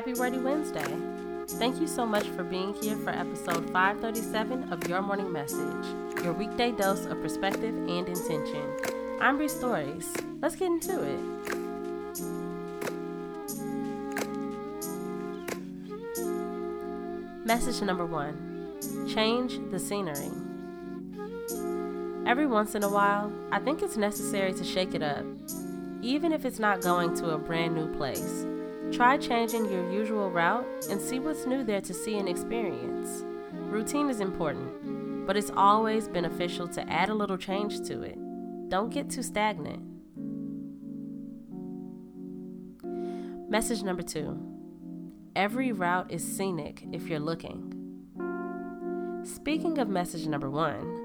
Happy Wordy Wednesday. Thank you so much for being here for episode 537 of Your Morning Message, your weekday dose of perspective and intention. I'm Bree Stories. Let's get into it. Message number one Change the scenery. Every once in a while, I think it's necessary to shake it up, even if it's not going to a brand new place. Try changing your usual route and see what's new there to see and experience. Routine is important, but it's always beneficial to add a little change to it. Don't get too stagnant. Message number two Every route is scenic if you're looking. Speaking of message number one,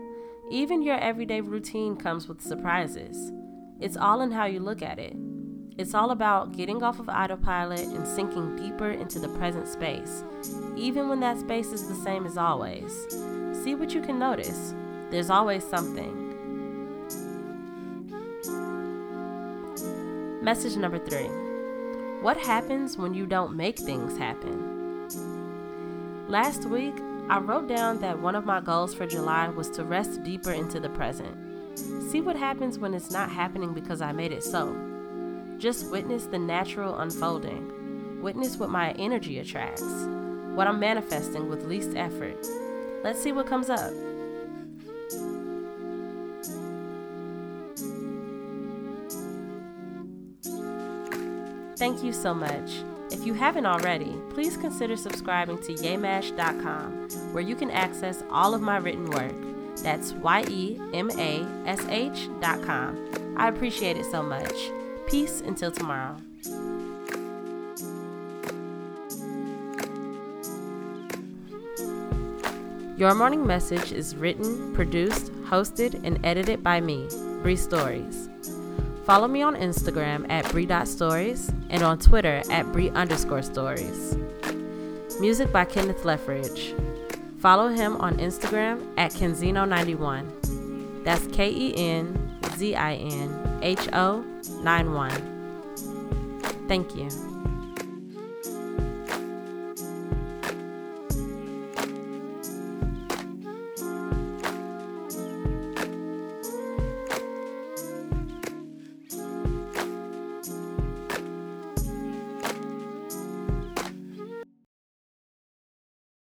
even your everyday routine comes with surprises. It's all in how you look at it. It's all about getting off of autopilot and sinking deeper into the present space, even when that space is the same as always. See what you can notice. There's always something. Message number three What happens when you don't make things happen? Last week, I wrote down that one of my goals for July was to rest deeper into the present. See what happens when it's not happening because I made it so. Just witness the natural unfolding. Witness what my energy attracts, what I'm manifesting with least effort. Let's see what comes up. Thank you so much. If you haven't already, please consider subscribing to yemash.com, where you can access all of my written work. That's Y E M A S H.com. I appreciate it so much. Peace until tomorrow. Your Morning Message is written, produced, hosted, and edited by me, Bree Stories. Follow me on Instagram at Bree.stories and on Twitter at Bree underscore stories. Music by Kenneth Leffridge. Follow him on Instagram at Kenzinho91. That's K E N Z I N H O 91. Thank you.